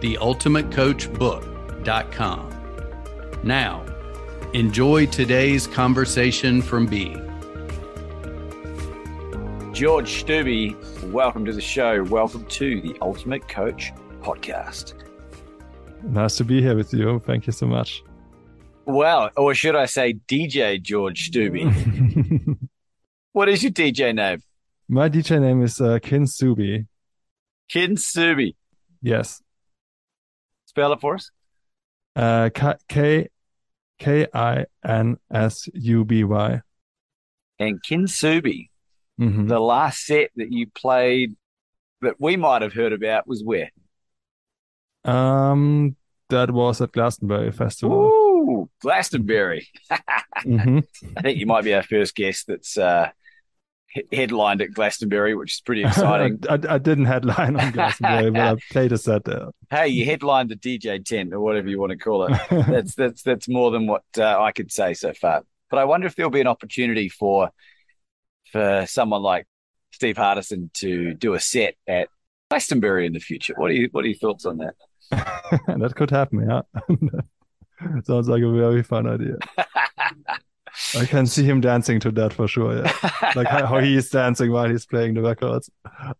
theultimatecoachbook.com. Now, enjoy today's conversation from B. George Stuby, welcome to the show. Welcome to the Ultimate Coach podcast. Nice to be here with you. Thank you so much. Well, or should I say DJ George Stuby? what is your DJ name? My DJ name is uh, Kin Subi. Kin Subi. Yes. Spell it for us. Uh, K K I N S U B Y. And Kintsugi, Mhm. the last set that you played that we might have heard about was where? Um, that was at Glastonbury Festival. Ooh, Glastonbury. Mhm. I think you might be our first guest that's uh, headlined at Glastonbury, which is pretty exciting. I, I, didn't headline on Glastonbury, but I played a set there. hey, you headlined the DJ tent or whatever you want to call it. that's that's that's more than what uh, I could say so far. But I wonder if there'll be an opportunity for for someone like Steve Hardison to do a set at Glastonbury in the future. What are you what are your thoughts on that? that could happen, yeah. Sounds like a very fun idea. I can see him dancing to that for sure. Yeah, like how, he's dancing while he's playing the records.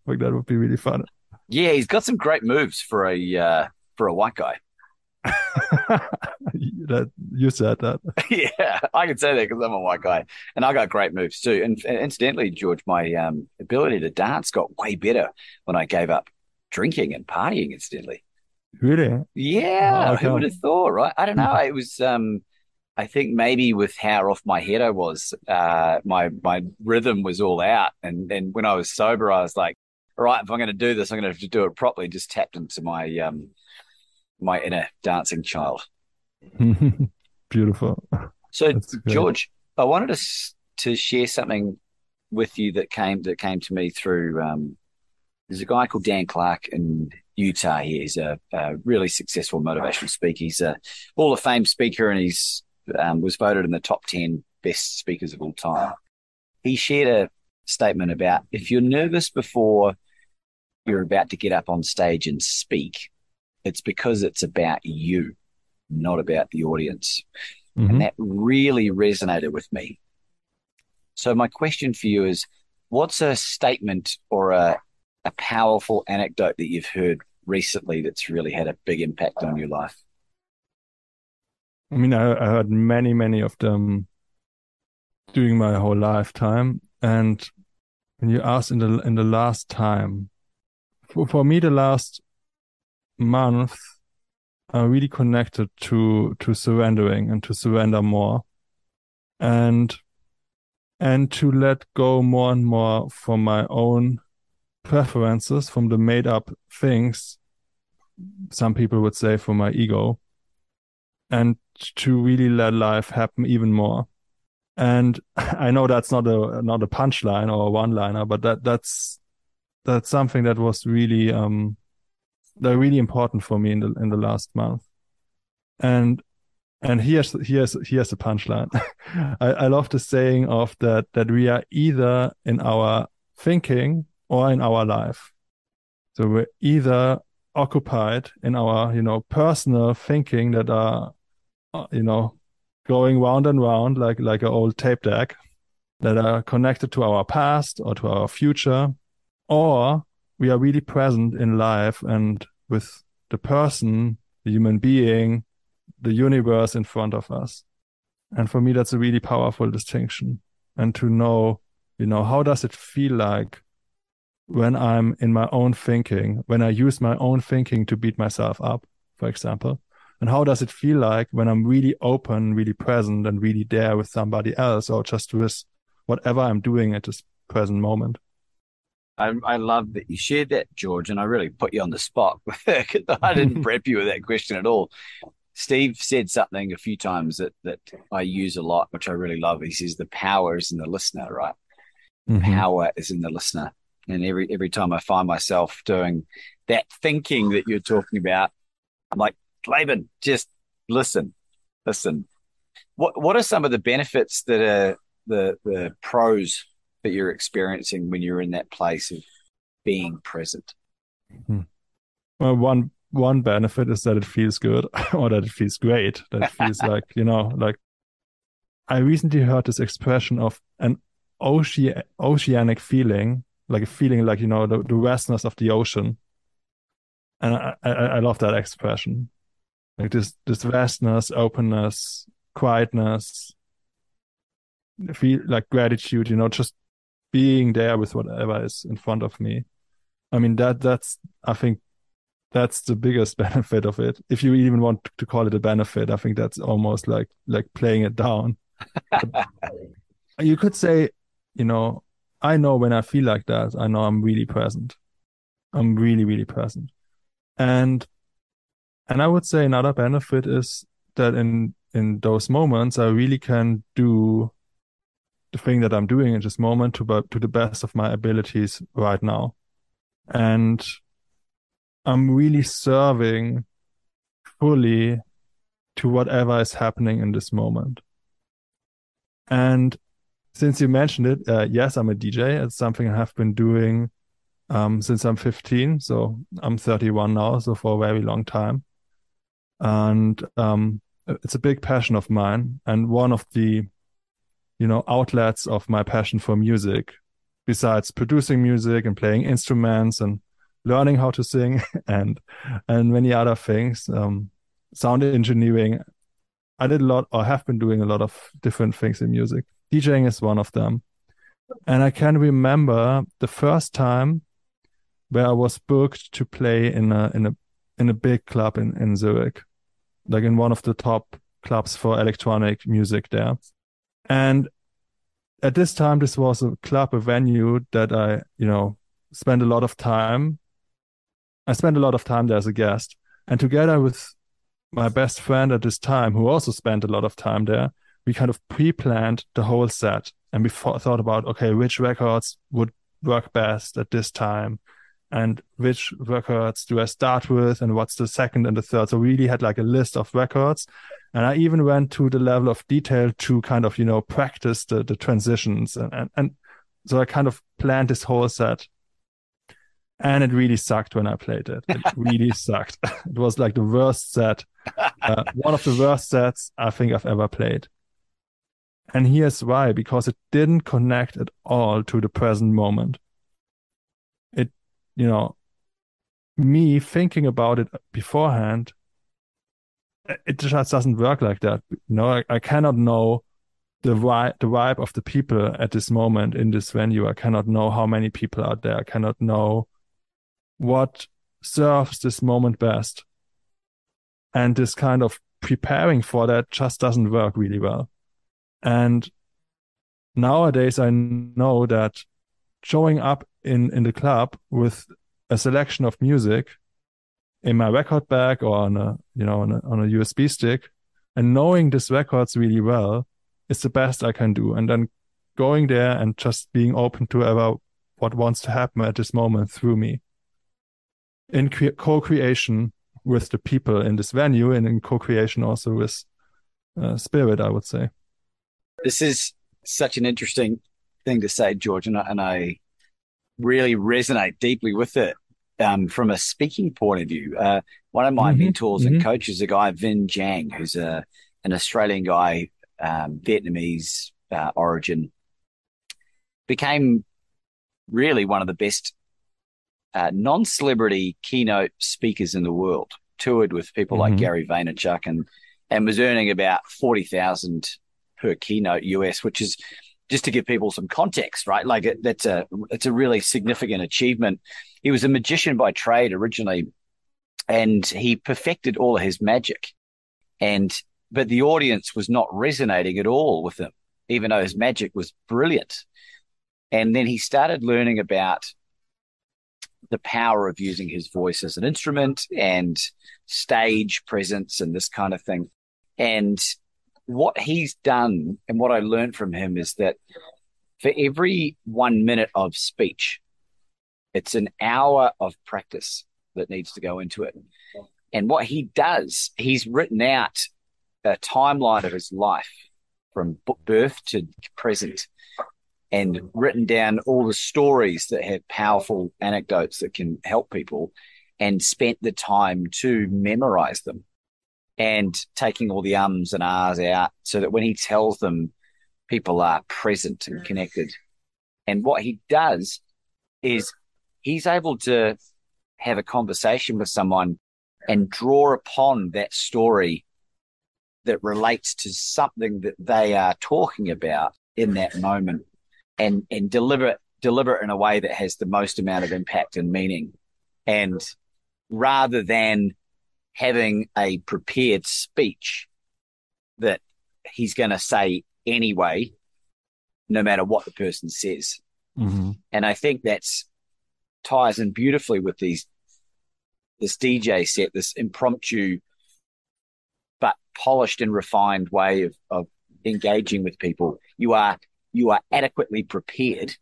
Like that would be really fun. yeah, he's got some great moves for a uh, for a white guy. that you said that. yeah, I can say that because I'm a white guy, and I got great moves too. And, and incidentally, George, my um, ability to dance got way better when I gave up drinking and partying. Incidentally, Really? yeah, Wow, who would have thought, right? I don't know. It was, um, I think maybe with how off my head I was, uh, my my rhythm was all out, and then when I was sober, I was like, all right, if I'm going to do this, I'm going to have to do it properly. Just tapped into my um, my inner dancing child. Beautiful. So, George, I wanted to to share something with you that came that came to me through. Um, there's a guy called Dan Clark in Utah. He's a, a really successful motivational speaker. He's a Hall of Fame speaker, and he's um, was voted in the top ten best speakers of all time. He shared a statement about if you're nervous before you're about to get up on stage and speak, it's because it's about you, not about the audience. Mhm. And that really resonated with me. So, my question for you is what's a statement or a, a powerful anecdote that you've heard recently that's really had a big impact on your life? I mean, I, I heard many, many of them during my whole lifetime. And when you asked in the in the last time, for, for me, the last month, I really connected to to surrendering and to surrender more, and and to let go more and more from my own preferences, from the made up things. Some people would say from my ego, and to really let life happen even more. And I know that's not a not a punchline or a one liner, but that that's that's something that was really um that really important for me in the in the last month. And and here's here's here's the punchline. I, I love the saying of that that we are either in our thinking or in our life. So we're either occupied in our you know personal thinking that are you know going round and round like like an old tape deck that are connected to our past or to our future or we are really present in life and with the person the human being the universe in front of us. And for me that's a really powerful distinction. And to know you know how does it feel like when i'm in my own thinking when i use my own thinking to beat myself up for example and how does it feel like when i'm really open really present and really there with somebody else or just with whatever i'm doing at this present moment I, I love that you shared that, George, and I really put you on the spot. I didn't prep you with that question at all. Steve said something a few times that that I use a lot, which I really love. He says the power is in the listener, right? Mm-hmm. Power is in the listener. And every every time I find myself doing that thinking that you're talking about, I'm like, Laban, just listen, listen. What what are some of the benefits that are the the pros that you're experiencing when you're in that place of being present? Hmm. Well, one one benefit is that it feels good or that it feels great. That it feels like you know, like I recently heard this expression of an ocean oceanic feeling, like a feeling like you know the, the vastness of the ocean, and I, I, I love that expression, like this this vastness, openness, quietness, feel like gratitude. You know, just being there with whatever is in front of me. I mean that that's I think that's the biggest benefit of it. If you even want to call it a benefit, I think that's almost like like playing it down. you could say, you know, I know when I feel like that, I know I'm really present. I'm really, really present. And and I would say another benefit is that in in those moments I really can do the thing that I'm doing in this moment to to the best of my abilities right now. And I'm really serving fully to whatever is happening in this moment. And since you mentioned it, uh, yes, I'm a DJ. It's something I have been doing um, since I'm 15. So I'm 31 now, so for a very long time. And um, it's a big passion of mine and one of the, you know, outlets of my passion for music. Besides producing music and playing instruments and learning how to sing and and many other things. Um, sound engineering. I did a lot, or have been doing a lot of different things in music. DJing is one of them, and I can remember the first time where I was booked to play in a in a in a big club in in Zurich, like in one of the top clubs for electronic music there, and at this time this was a club a venue that i you know spent a lot of time I spent a lot of time there as a guest. And together with my best friend at this time, who also spent a lot of time there, we kind of pre planned the whole set. And we thought about, okay, which records would work best at this time? And which records do I start with? And what's the second and the third? So we really had like a list of records. And I even went to the level of detail to kind of, you know, practice the, the transitions. And, and, and so I kind of planned this whole set and it really sucked when I played it. It really sucked. It was like the worst set, uh, one of the worst sets I think I've ever played. And here's why: because it didn't connect at all to the present moment. You know, me thinking about it beforehand, it just doesn't work like that. You know, I, I cannot know the vibe, the vibe of the people at this moment in this venue. I cannot know how many people are there. I cannot know what serves this moment best. And this kind of preparing for that just doesn't work really well. And nowadays I know that showing up in, in the club with a selection of music in my record bag or on a, you know, on a, on a USB stick and knowing these records really well is the best I can do. And then going there and just being open to ever what wants to happen at this moment through me in co-creation with the people in this venue and in co-creation also with uh, spirit i would say this is such an interesting thing to say george and I, and I really resonate deeply with it um, from a speaking point of view uh, one of my mm-hmm, mentors mm-hmm. and coaches a guy vinh giang who's a an australian guy um, vietnamese uh, origin became really one of the best uh, non-celebrity keynote speakers in the world, toured with people mm-hmm. like Gary Vaynerchuk and and was earning about forty thousand per keynote US, which is just to give people some context, right? Like it, that's a it's a really significant achievement. He was a magician by trade originally, and he perfected all of his magic, and but the audience was not resonating at all with him, even though his magic was brilliant. And then he started learning about the power of using his voice as an instrument and stage presence and this kind of thing. And what he's done and what I learned from him is that for every one minute of speech, it's an hour of practice that needs to go into it. And what he does, he's written out a timeline of his life from birth to present and written down all the stories that have powerful anecdotes that can help people and spent the time to memorize them and taking all the ums and ahs out so that when he tells them, people are present and connected. And what he does is he's able to have a conversation with someone and draw upon that story that relates to something that they are talking about in that moment and and deliver it deliver it in a way that has the most amount of impact and meaning and rather than having a prepared speech that he's going to say anyway no matter what the person says mm-hmm. and i think that's ties in beautifully with these this dj set this impromptu but polished and refined way of, of engaging with people you are you are adequately prepared,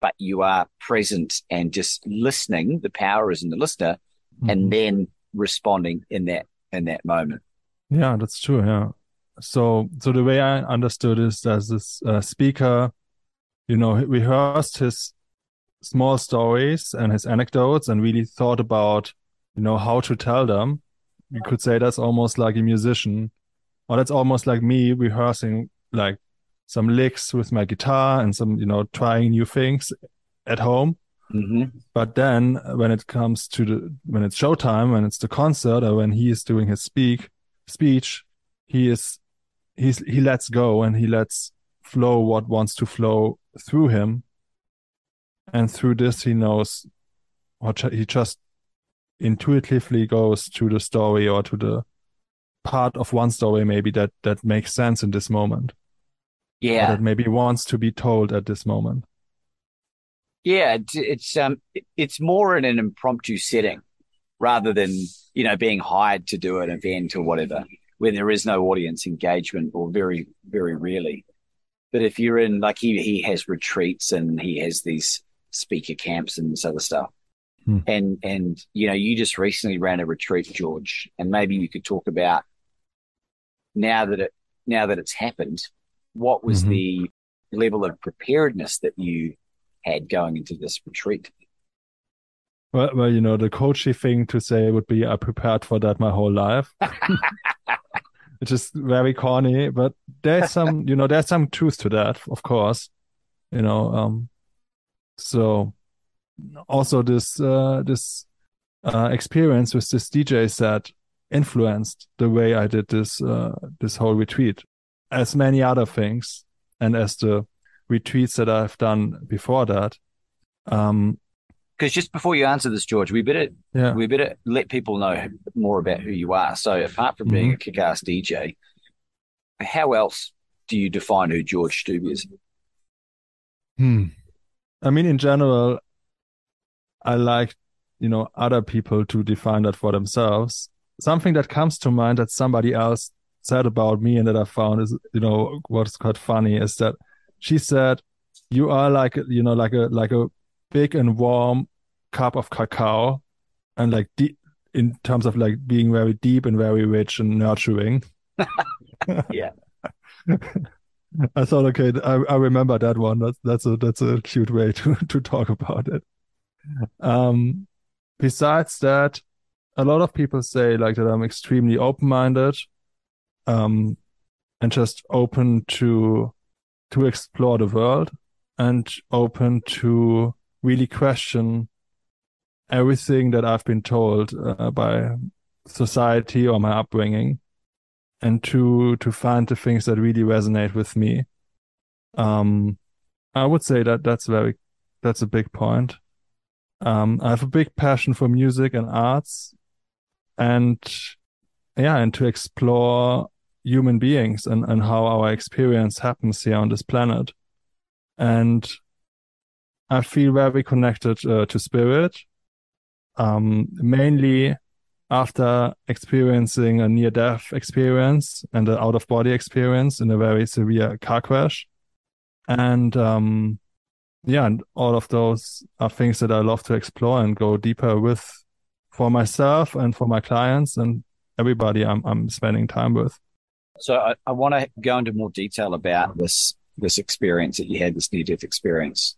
but you are present and just listening. The power is in the listener, mm-hmm. and then responding in that in that moment. Yeah, that's true. Yeah. So, so the way I understood is as this uh, speaker, you know, rehearsed his small stories and his anecdotes, and really thought about, you know, how to tell them. You could say that's almost like a musician, or that's almost like me rehearsing like some licks with my guitar and some, you know, trying new things at home. Mm-hmm. But then when it comes to the, when it's showtime, when it's the concert or when he is doing his speak, speech, he is, he's, he lets go and he lets flow what wants to flow through him. And through this, he knows what he just intuitively goes to the story or to the part of one story maybe that that makes sense in this moment yeah that maybe wants to be told at this moment yeah it's, it's um it's more in an impromptu setting rather than you know being hired to do an event or whatever where there is no audience engagement or very very rarely but if you're in like he he has retreats and he has these speaker camps and this other stuff hmm. and and you know you just recently ran a retreat george and maybe you could talk about now that it now that it's happened what was mm-hmm. the level of preparedness that you had going into this retreat? Well, well, you know, the coachy thing to say would be I prepared for that my whole life. Which is very corny, but there's some, you know, there's some truth to that, of course. You know, um, so also this uh, this uh, experience with this DJ set influenced the way I did this uh, this whole retreat as many other things and as the retweets that I've done before that. Um, because just before you answer this, George, we better yeah. we better let people know more about who you are. So, apart from being mm-hmm. a kick-ass DJ, how else do you define who George Stuby is? Hmm. I mean, in general, I like you know other people to define that for themselves. Something that comes to mind that somebody else said about me and that I found is, you know, what's quite funny is that she said, you are like, you know, like a, like a big and warm cup of cacao and like deep in terms of like being very deep and very rich and nurturing. yeah. I thought, okay, I, I remember that one. That's that's a that's a cute way to to talk about it. Um, besides that, a lot of people say like that I'm extremely open minded, um, and just open to to explore the world and open to really question everything that I've been told uh, by society or my upbringing, and to to find the things that really resonate with me. Um, I would say that that's very that's a big point. Um, I have a big passion for music and arts, and yeah, and to explore human beings and, and how our experience happens here on this planet. And I feel very connected uh, to spirit um, mainly after experiencing a near death experience and an out of body experience in a very severe car crash. And um, yeah, and all of those are things that I love to explore and go deeper with for myself and for my clients and everybody I'm, I'm spending time with. So I, I want to go into more detail about this this experience that you had, this near death experience.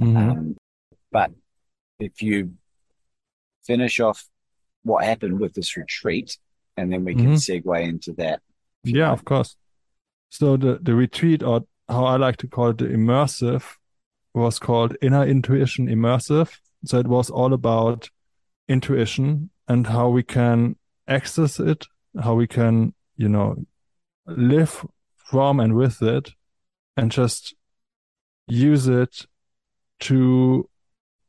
Mm-hmm. Um, but if you finish off what happened with this retreat, and then we can Mhm. segue into that. Yeah, of course. So the, the retreat, or how I like to call it, the immersive, was called Inner Intuition Immersive. So it was all about intuition and how we can access it, how we can, you know, live from and with it, and just use it to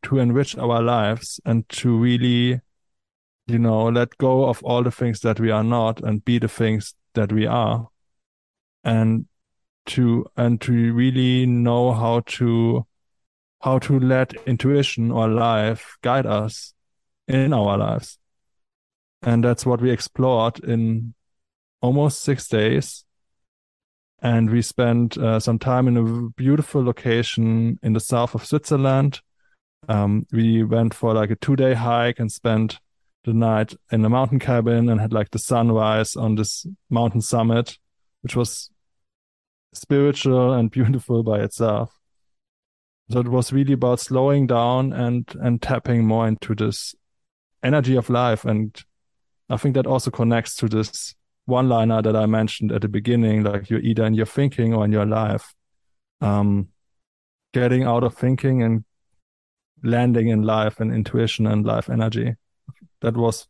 to enrich our lives and to really you know, let go of all the things that we are not and be the things that we are. And to, and to really know how to, how to let intuition or life guide us in our lives. And that's what we explored in almost six days. And we spent uh, some time in a beautiful location in the south of Switzerland. Um, we went for like a two day hike and spent the night in a mountain cabin and had like the sunrise on this mountain summit, which was spiritual and beautiful by itself. So it was really about slowing down and and tapping more into this energy of life. And I think that also connects to this one liner that I mentioned at the beginning, like you're either in your thinking or in your life. Um getting out of thinking and landing in life and intuition and life energy that was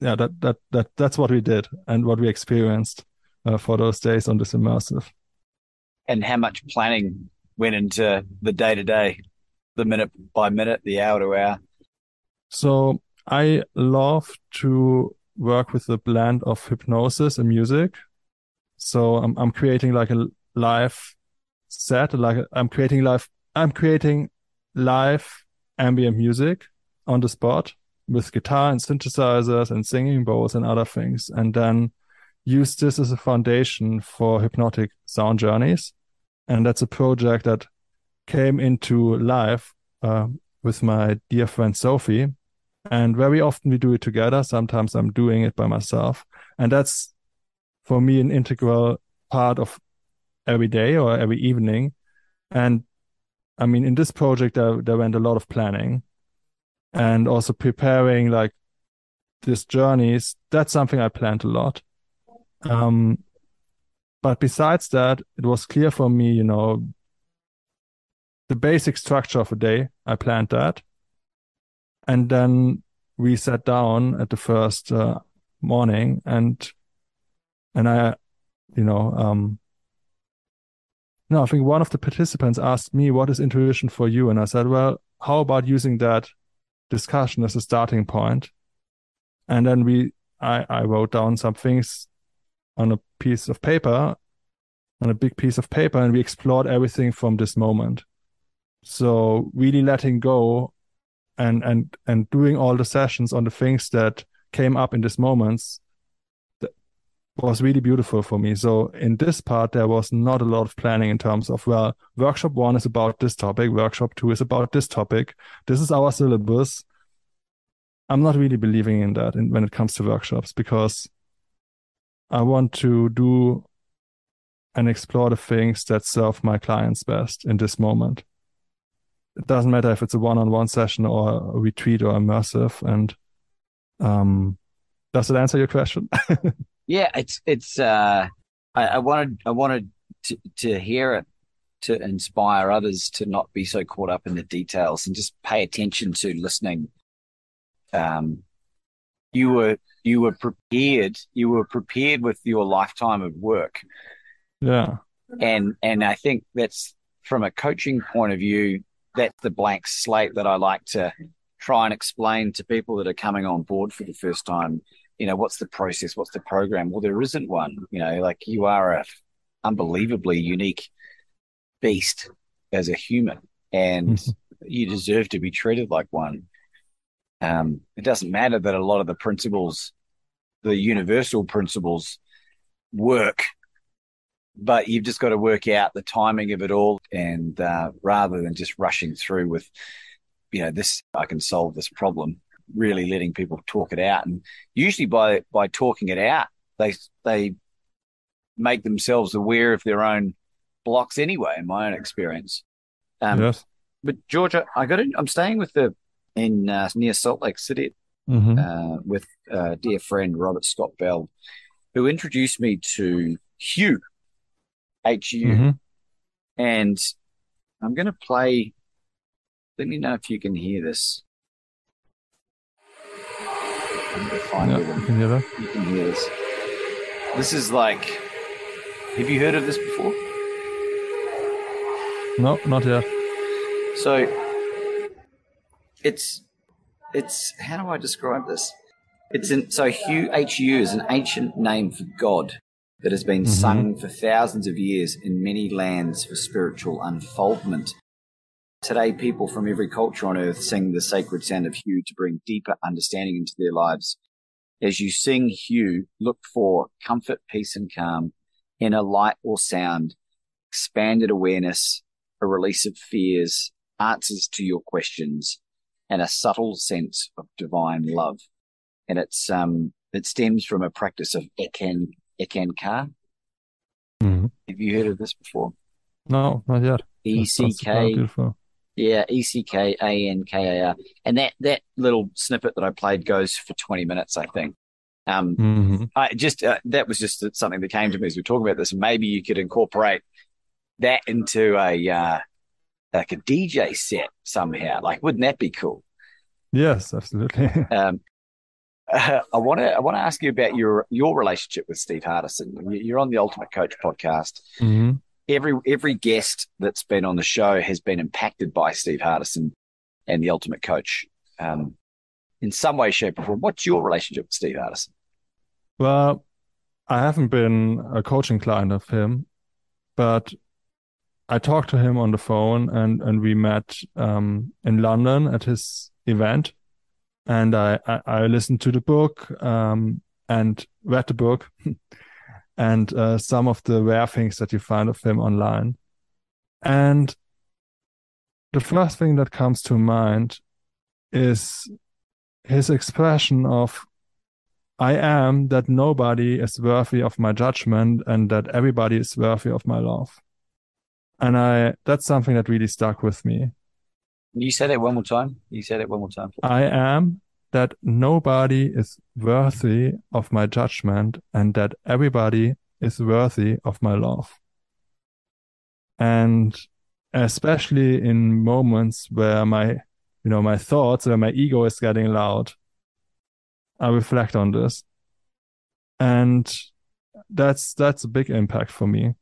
yeah that that that that's what we did and what we experienced uh, for those days on this immersive And how much planning went into the day to day, the minute by minute, the hour to hour. so i love to work with a blend of hypnosis and music so i'm, I'm creating like a live set like i'm creating live i'm creating live ambient music on the spot with guitar and synthesizers and singing bowls and other things, and then use this as a foundation for hypnotic sound journeys. And that's a project that came into life uh, with my dear friend Sophie. And very often we do it together. Sometimes I'm doing it by myself. And that's for me an integral part of every day or every evening. And I mean, in this project, there, there went a lot of planning and also preparing like these journeys. That's something I planned a lot. Um, but besides that, it was clear for me, you know, the basic structure of a day. I planned that, and then we sat down at the first uh, morning, and and I, you know, um, no, I think one of the participants asked me, "What is intuition for you?" And I said, "Well, how about using that discussion as a starting point. And then we, I, I wrote down some things on a piece of paper, on a big piece of paper, and we explored everything from this moment. So really letting go and, and, and doing all the sessions on the things that came up in these moments was really beautiful for me. So in this part, there was not a lot of planning in terms of, well, workshop one is about this topic, workshop two is about this topic. This is our syllabus. I'm not really believing in that when it comes to workshops because I want to do and explore the things that serve my clients best in this moment. It doesn't matter if it's a one-on-one session or a retreat or immersive. And um, does it answer your question? Yeah, it's it's. Uh, I, I wanted I wanted to to hear it to inspire others to not be so caught up in the details and just pay attention to listening. Um, you were you were prepared. You were prepared with your lifetime of work, yeah. and and I think that's from a coaching point of view. That's the blank slate that I like to try and explain to people that are coming on board for the first time you know, what's the process? What's the program? Well, there isn't one. You know, like you are a unbelievably unique beast as a human, and Mhm. you deserve to be treated like one. Um, it doesn't matter that a lot of the principles, the universal principles, work, but you've just got to work out the timing of it all. And uh, rather than just rushing through with, you know, this, I can solve this problem, really letting people talk it out. And usually by by talking it out, they they make themselves aware of their own blocks anyway. In my own experience. Um, yes. But Georgia, I got. I'm staying with the in uh, near Salt Lake City mm-hmm. uh, with a dear friend Robert Scott Bell, who introduced me to Hu, H U, mm-hmm. and I'm going to play. Let me know if you can hear this. I'm going to find yeah. You can hear that. You can hear this. This is like. Have you heard of this before? No, not yet. So it's it's how do I describe this? It's in so Hu Hu is an ancient name for God that has been mm-hmm. sung for thousands of years in many lands for spiritual unfoldment. Today, people from every culture on earth sing the sacred sound of Hu to bring deeper understanding into their lives. As you sing Hu, look for comfort, peace, and calm, inner light or sound, expanded awareness, a release of fears, answers to your questions, and a subtle sense of divine love. And it's um it stems from a practice of Eckankar. Mm-hmm. Have you heard of this before? No, not yet. E C K. Yeah, E C K A N K A R. And that that little snippet that I played goes for twenty minutes, I think. Um, mm-hmm. I just uh, that was just something that came to me as we were talking about this. Maybe you could incorporate that into a uh, like a DJ set somehow. Like, wouldn't that be cool? Yes, absolutely. um, uh, I want to I want to ask you about your your relationship with Steve Hardison. You're on the Ultimate Coach podcast. Mm-hmm. Every every guest that's been on the show has been impacted by Steve Hardison and the Ultimate Coach um, in some way, shape, or form. What's your relationship with Steve Hardison? Well, I haven't been a coaching client of him, but I talked to him on the phone and and we met um, in London at his event, and I I, I listened to the book um, and read the book, and uh, some of the rare things that you find of him online, and the first thing that comes to mind is his expression of I am that nobody is worthy of my judgment and that everybody is worthy of my love and I that's something that really stuck with me. You said it one more time. You said it one more time. I am that nobody is worthy of my judgment and that everybody is worthy of my love. And especially in moments where my, you know, my thoughts, where my ego is getting loud, I reflect on this. And that's, that's a big impact for me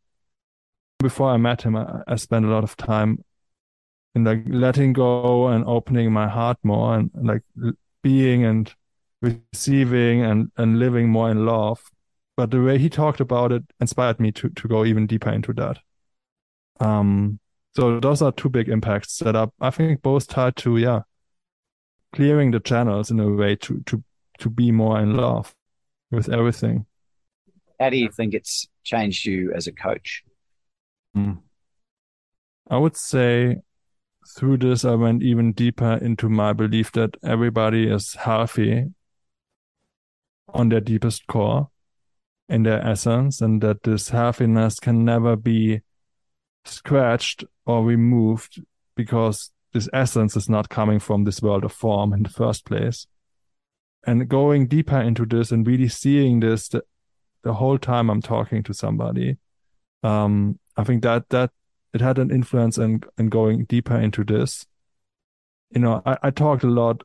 before I met him, I, I spent a lot of time in like letting go and opening my heart more and like being and receiving and, and living more in love. But the way he talked about it inspired me to, to go even deeper into that. Um, so those are two big impacts that are, I think, both tied to, yeah, clearing the channels in a way to, to, to be more in love with everything. How do you think it's changed you as a coach? Mm. I would say through this, I went even deeper into my belief that everybody is healthy on their deepest core, in their essence, and that this happiness can never be scratched or removed because this essence is not coming from this world of form in the first place. And going deeper into this and really seeing this the, the whole time I'm talking to somebody, um, I think that that it had an influence in in going deeper into this. You know, I, I talked a lot.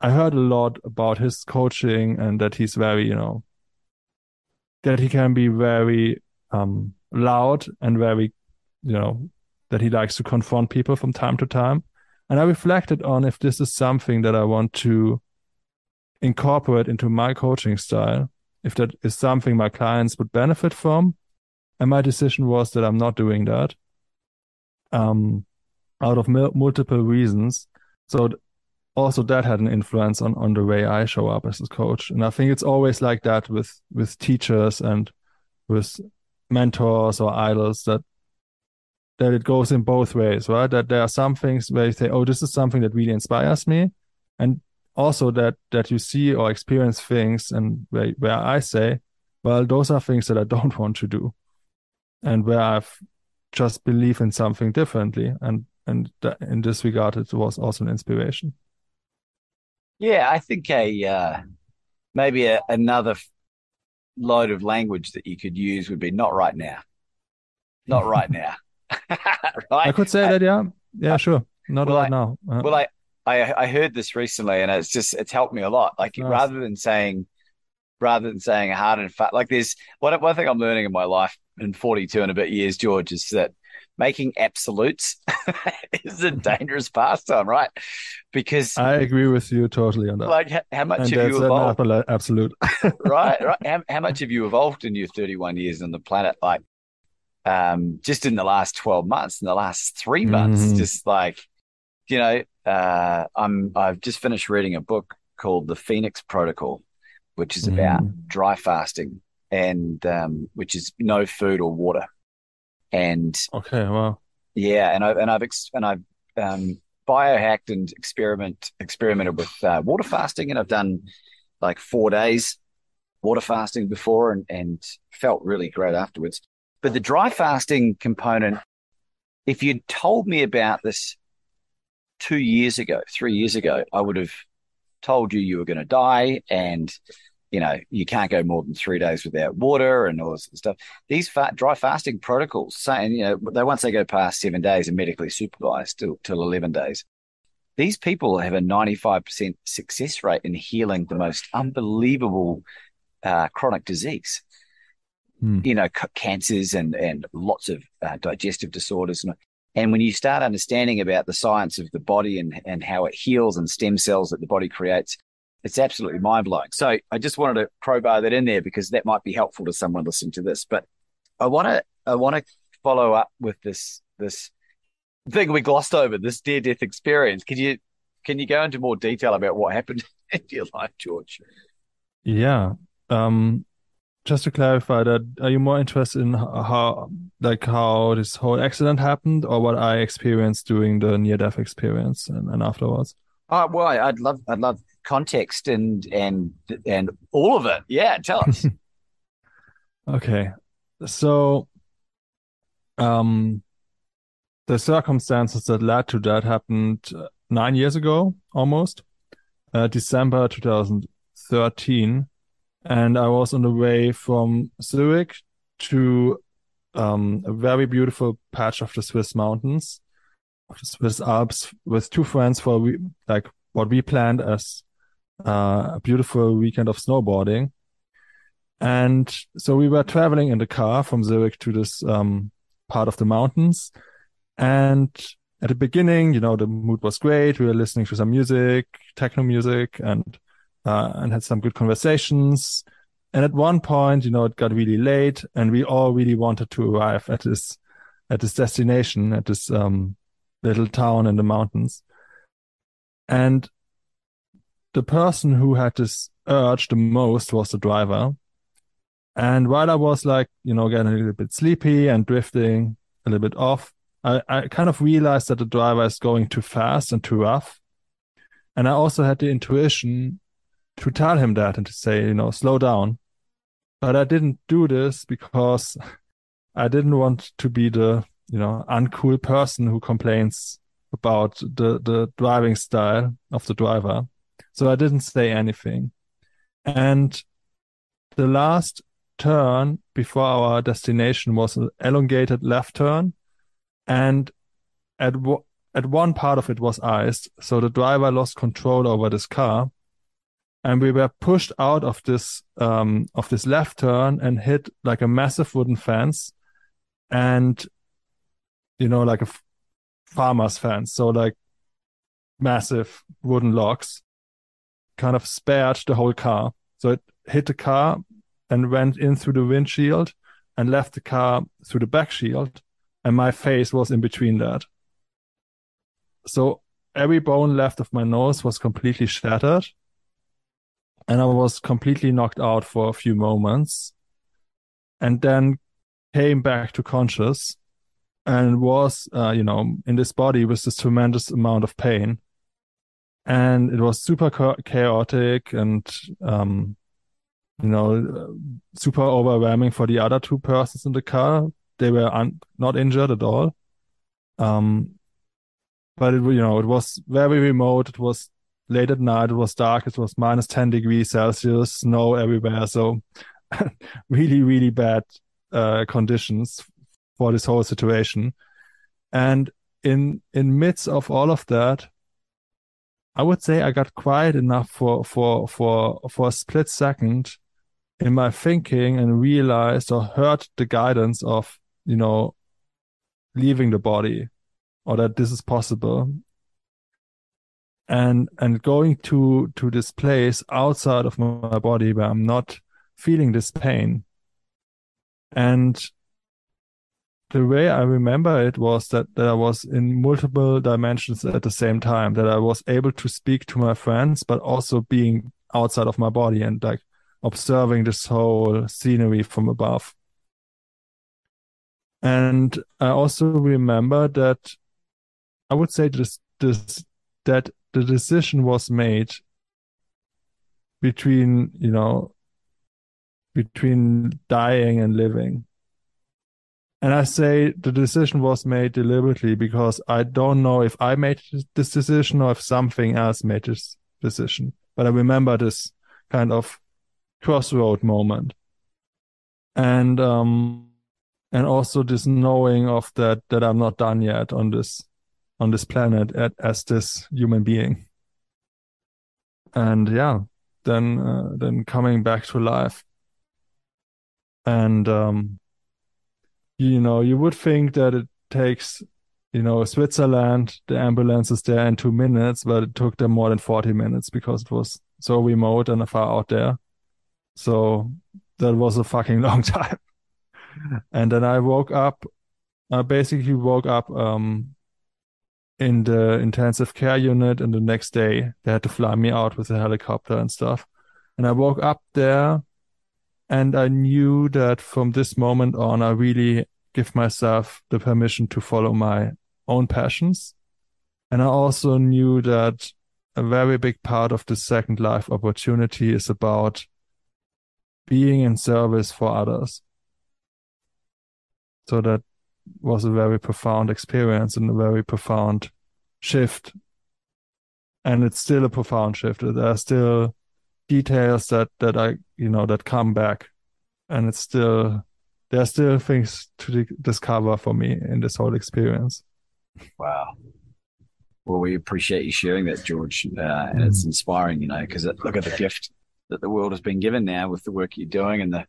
I heard a lot about his coaching and that he's very, you know, that he can be very um, loud and very, you know, that he likes to confront people from time to time. And I reflected on if this is something that I want to incorporate into my coaching style, if that is something my clients would benefit from, and my decision was that I'm not doing that. Um, out of multiple reasons. So also that had an influence on on the way I show up as a coach. And I think it's always like that with with teachers and with mentors or idols that that it goes in both ways, right? That there are some things where you say, "Oh, this is something that really inspires me," and also that that you see or experience things, and where where I say, "Well, those are things that I don't want to do," and where I've just believe in something differently, and and in this regard, it was also an inspiration. Yeah, I think a uh, maybe a, another load of language that you could use would be not right now, not right now. right? I could say that, yeah, yeah, sure, not well, right I, now. Uh, well, I, I I heard this recently, and it's just it's helped me a lot. Like nice. rather than saying, rather than saying hard and fat, like there's one one thing I'm learning in my life in 42 and a bit years, George, is that making absolutes is a dangerous pastime, right? Because I agree with you totally on that. Like, how much and have you evolved? Absolute, right? Right. How, how much have you evolved in your 31 years on the planet? Like, um, just in the last 12 months, in the last three months, mm. just like, you know, uh, I'm, I've just finished reading a book called The Phoenix Protocol, which is about mm. dry fasting and, um, which is no food or water. And okay, well, yeah, and I've, and I've, ex- and I've, um, biohacked and experiment experimented with uh, water fasting, and I've done like four days water fasting before, and and felt really great afterwards. But the dry fasting component, if you'd told me about this two years ago, three years ago, I would have told you you were going to die and you know you can't go more than three days without water and all this stuff. These fat, dry fasting protocols, saying you know they once they go past seven days are medically supervised till till eleven days. These people have a ninety five percent success rate in healing the most unbelievable uh, chronic disease mm. you know, c- cancers and, and lots of uh, digestive disorders. And, and when you start understanding about the science of the body and, and how it heals and stem cells that the body creates, it's absolutely mind blowing. So I just wanted to crowbar that in there because that might be helpful to someone listening to this. But I want to, I want to follow up with this, this thing we glossed over, this near death experience. Can you, can you go into more detail about what happened in your life, George? Yeah. Um, just to clarify that are you more interested in how like how this whole accident happened or what i experienced during the near death experience and, and afterwards oh well i'd love i'd love context and and and all of it. Yeah tell us. Okay. So um the circumstances that led to that happened uh, nine years ago almost uh, december 2013 and I was on the way from Zurich to um, a very beautiful patch of the Swiss mountains, Swiss Alps, with two friends for we, like what we planned as uh, a beautiful weekend of snowboarding. And so we were traveling in the car from Zurich to this um, part of the mountains. And at the beginning, you know, the mood was great. We were listening to some music, techno music, and uh, and had some good conversations. And at one point, you know, it got really late, and we all really wanted to arrive at this at this destination, at this um, little town in the mountains. And the person who had this urge the most was the driver. And while I was like, you know, getting a little bit sleepy and drifting a little bit off, I, I kind of realized that the driver is going too fast and too rough. And I also had the intuition to tell him that and to say, you know, slow down. But I didn't do this because I didn't want to be the, you know, uncool person who complains about the, the driving style of the driver. So I didn't say anything. And the last turn before our destination was an elongated left turn. And at, at one part of it was iced. So the driver lost control over this car and we were pushed out of this um, of this left turn and hit like a massive wooden fence, and you know like a f- farmer's fence, so like massive wooden logs, kind of spared the whole car. So it hit the car and went in through the windshield and left the car through the back shield, and my face was in between that. So every bone left of my nose was completely shattered. And I was completely knocked out for a few moments and then came back to conscious and was, uh, you know, in this body with this tremendous amount of pain. And it was super chaotic and, um, you know, super overwhelming for the other two persons in the car. They were not injured at all. Um, but it, you know, it was very remote. It was late at night. It was dark. It was minus 10 degrees Celsius, snow everywhere. So really, really bad, uh, conditions for this whole situation. And in, in midst of all of that, I would say I got quiet enough for, for, for, for a split second in my thinking and realized or heard the guidance of, you know, leaving the body or that this is possible and and going to to this place outside of my body where i'm not feeling this pain and the way i remember it was that, that i was in multiple dimensions at the same time that i was able to speak to my friends but also being outside of my body and like observing this whole scenery from above and i also remember that I would say this this that the decision was made between you know between dying and living. And I say the decision was made deliberately because I don't know if I made this decision or if something else made this decision. But I remember this kind of crossroad moment. And um and also this knowing of that that I'm not done yet on this on this planet at, as this human being. And yeah, then uh, then coming back to life. And um, you know, you would think that it takes, you know, Switzerland, the ambulance is there in two minutes, but it took them more than 40 minutes because it was so remote and far out there. So that was a fucking long time. and then I woke up, I basically woke up um, in the intensive care unit and the next day they had to fly me out with a helicopter and stuff and i woke up there and i knew that from this moment on i really give myself the permission to follow my own passions and i also knew that a very big part of the second life opportunity is about being in service for others so that was a very profound experience and a very profound shift. And it's still a profound shift. There are still details that, that I, you know, that come back and it's still, there are still things to discover for me in this whole experience. Wow. Well, we appreciate you sharing that, George. Uh, and it's mm. inspiring, you know, because look at the gift that the world has been given now with the work you're doing and the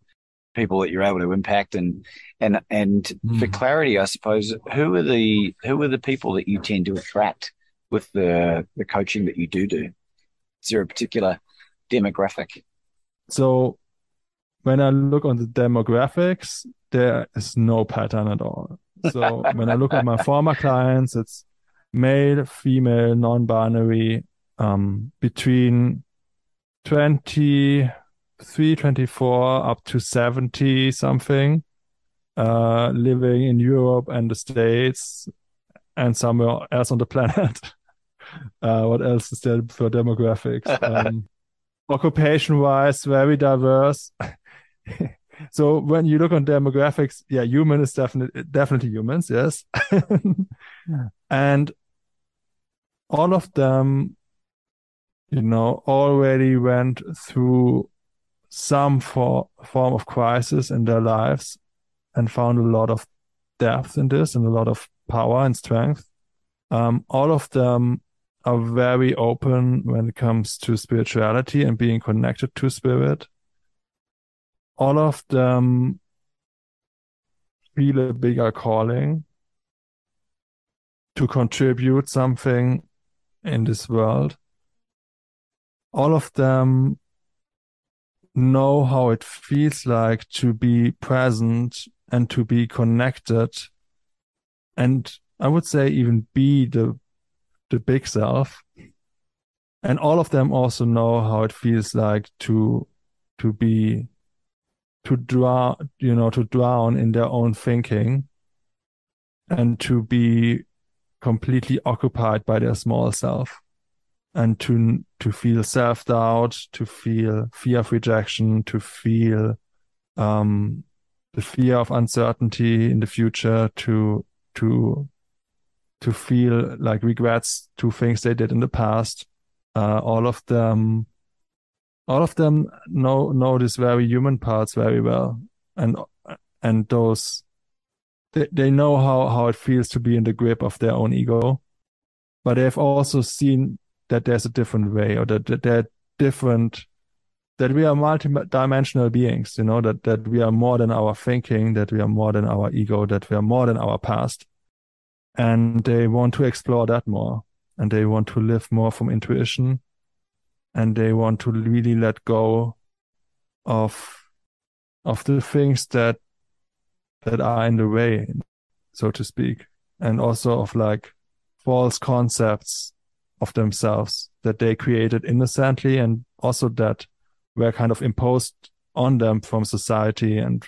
people that you're able to impact and and and mm. for clarity i suppose who are the who are the people that you tend to attract with the the coaching that you do do is there a particular demographic so when i look on the demographics there is no pattern at all so when i look at my former clients it's male female non-binary um, between 20 324 up to 70 something, uh, living in Europe and the States and somewhere else on the planet. uh, what else is there for demographics? Um, occupation wise, very diverse. so when you look on demographics, yeah, human is definitely definitely humans, yes. and all of them, you know, already went through some for, form of crisis in their lives and found a lot of depth in this and a lot of power and strength. Um, all of them are very open when it comes to spirituality and being connected to spirit. All of them feel a bigger calling to contribute something in this world. All of them know how it feels like to be present and to be connected and I would say even be the the big self. And all of them also know how it feels like to to be to draw you know to drown in their own thinking and to be completely occupied by their small self and to to feel self doubt to feel fear of rejection to feel um the fear of uncertainty in the future to to to feel like regrets to things they did in the past. Uh, all of them all of them know know these very human parts very well. And and those they, they know how how it feels to be in the grip of their own ego. But they've also seen that there's a different way or that, that they're different that we are multi-dimensional beings you know that that we are more than our thinking that we are more than our ego that we are more than our past and they want to explore that more and they want to live more from intuition and they want to really let go of of the things that that are in the way so to speak and also of like false concepts of themselves that they created innocently and also that were kind of imposed on them from society and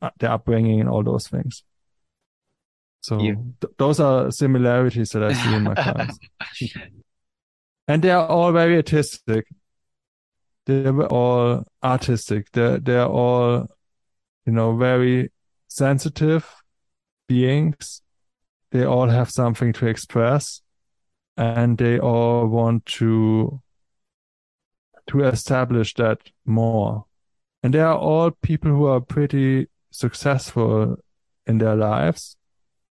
uh, their upbringing and all those things so th- those are similarities that I see in my clients. and they are all very artistic. They're all artistic. They're they're all, you know, very sensitive beings. They all have something to express and they all want to to establish that more. And they are all people who are pretty successful in their lives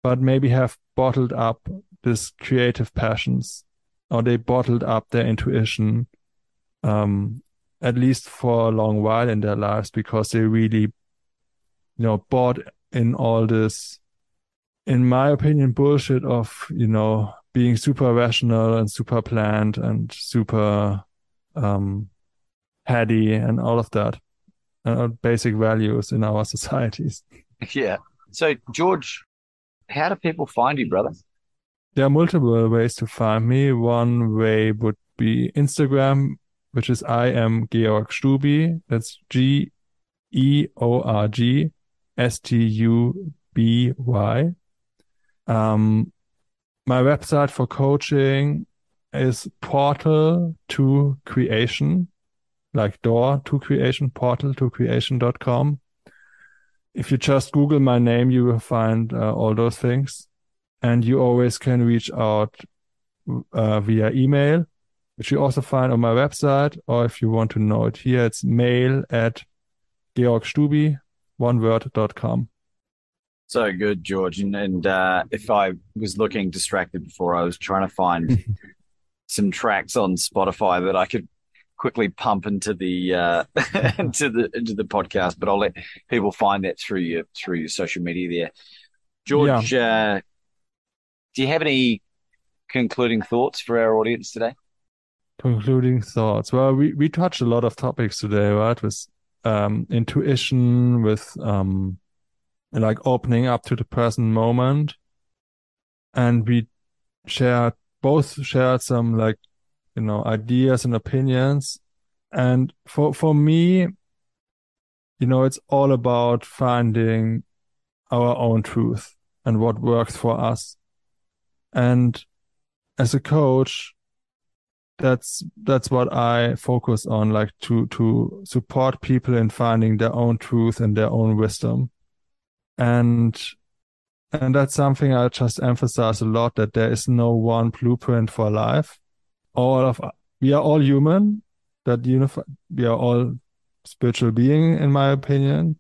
but maybe have bottled up this creative passions or they bottled up their intuition um, at least for a long while in their lives because they really you know bought in all this in my opinion bullshit of you know being super rational and super planned and super um heady and all of that basic values in our societies. Yeah. So george how do people find you, brother? There are multiple ways to find me. One way would be Instagram, which is I am Georg Stuby. That's G E O R G S T U B Y. Um, my website for coaching is portal to creation, like door to creation, portal to creation.com if you just Google my name, you will find uh, all those things. And you always can reach out uh, via email, which you also find on my website. Or if you want to know it here, it's mail at georgstuby, one word.com. So good, George. And, and uh, if I was looking distracted before, I was trying to find some tracks on Spotify that I could quickly pump into the uh, into the into the podcast, but I'll let people find that through your through your social media there. George, yeah. uh, do you have any concluding thoughts for our audience today? Concluding thoughts. Well, we we touched a lot of topics today, right? With um, intuition, with um, like opening up to the present moment, and we shared both shared some like you know ideas and opinions. And for for me you know it's all about finding our own truth and what works for us. And as a coach that's that's what i focus on like to to support people in finding their own truth and their own wisdom. And and that's something i just emphasize a lot that there is no one blueprint for life all of we are all human that unify we are all spiritual being in my opinion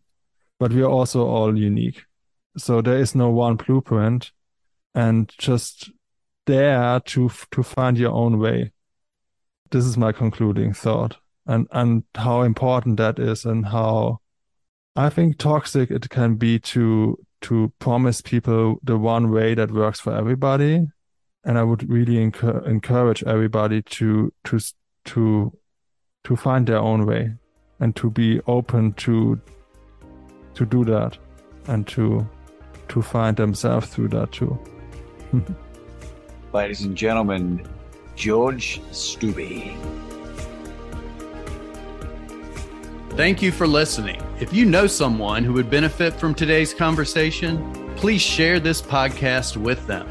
but we are also all unique. So there is no one blueprint and just dare to to find your own way. This is my concluding thought and and how important that is and how i think toxic it can be to to promise people the one way that works for everybody and I would really encourage everybody to to to to find their own way and to be open to to do that and to to find themselves through that too. ladies and gentlemen, George Stuby. Thank you for listening. If you know someone who would benefit from today's conversation, please share this podcast with them.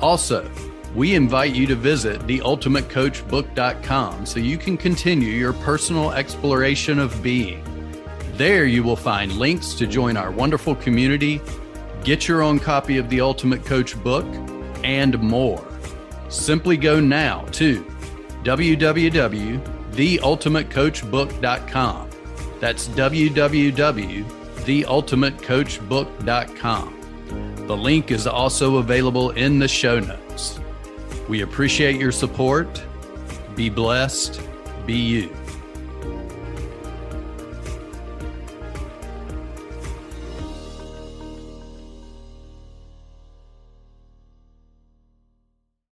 Also, we invite you to visit theultimatecoachbook.com so you can continue your personal exploration of being. There you will find links to join our wonderful community, get your own copy of the Ultimate Coach book, and more. Simply go now to www.theultimatecoachbook.com. That's www.theultimatecoachbook.com. The link is also available in the show notes. We appreciate your support. Be blessed. Be you.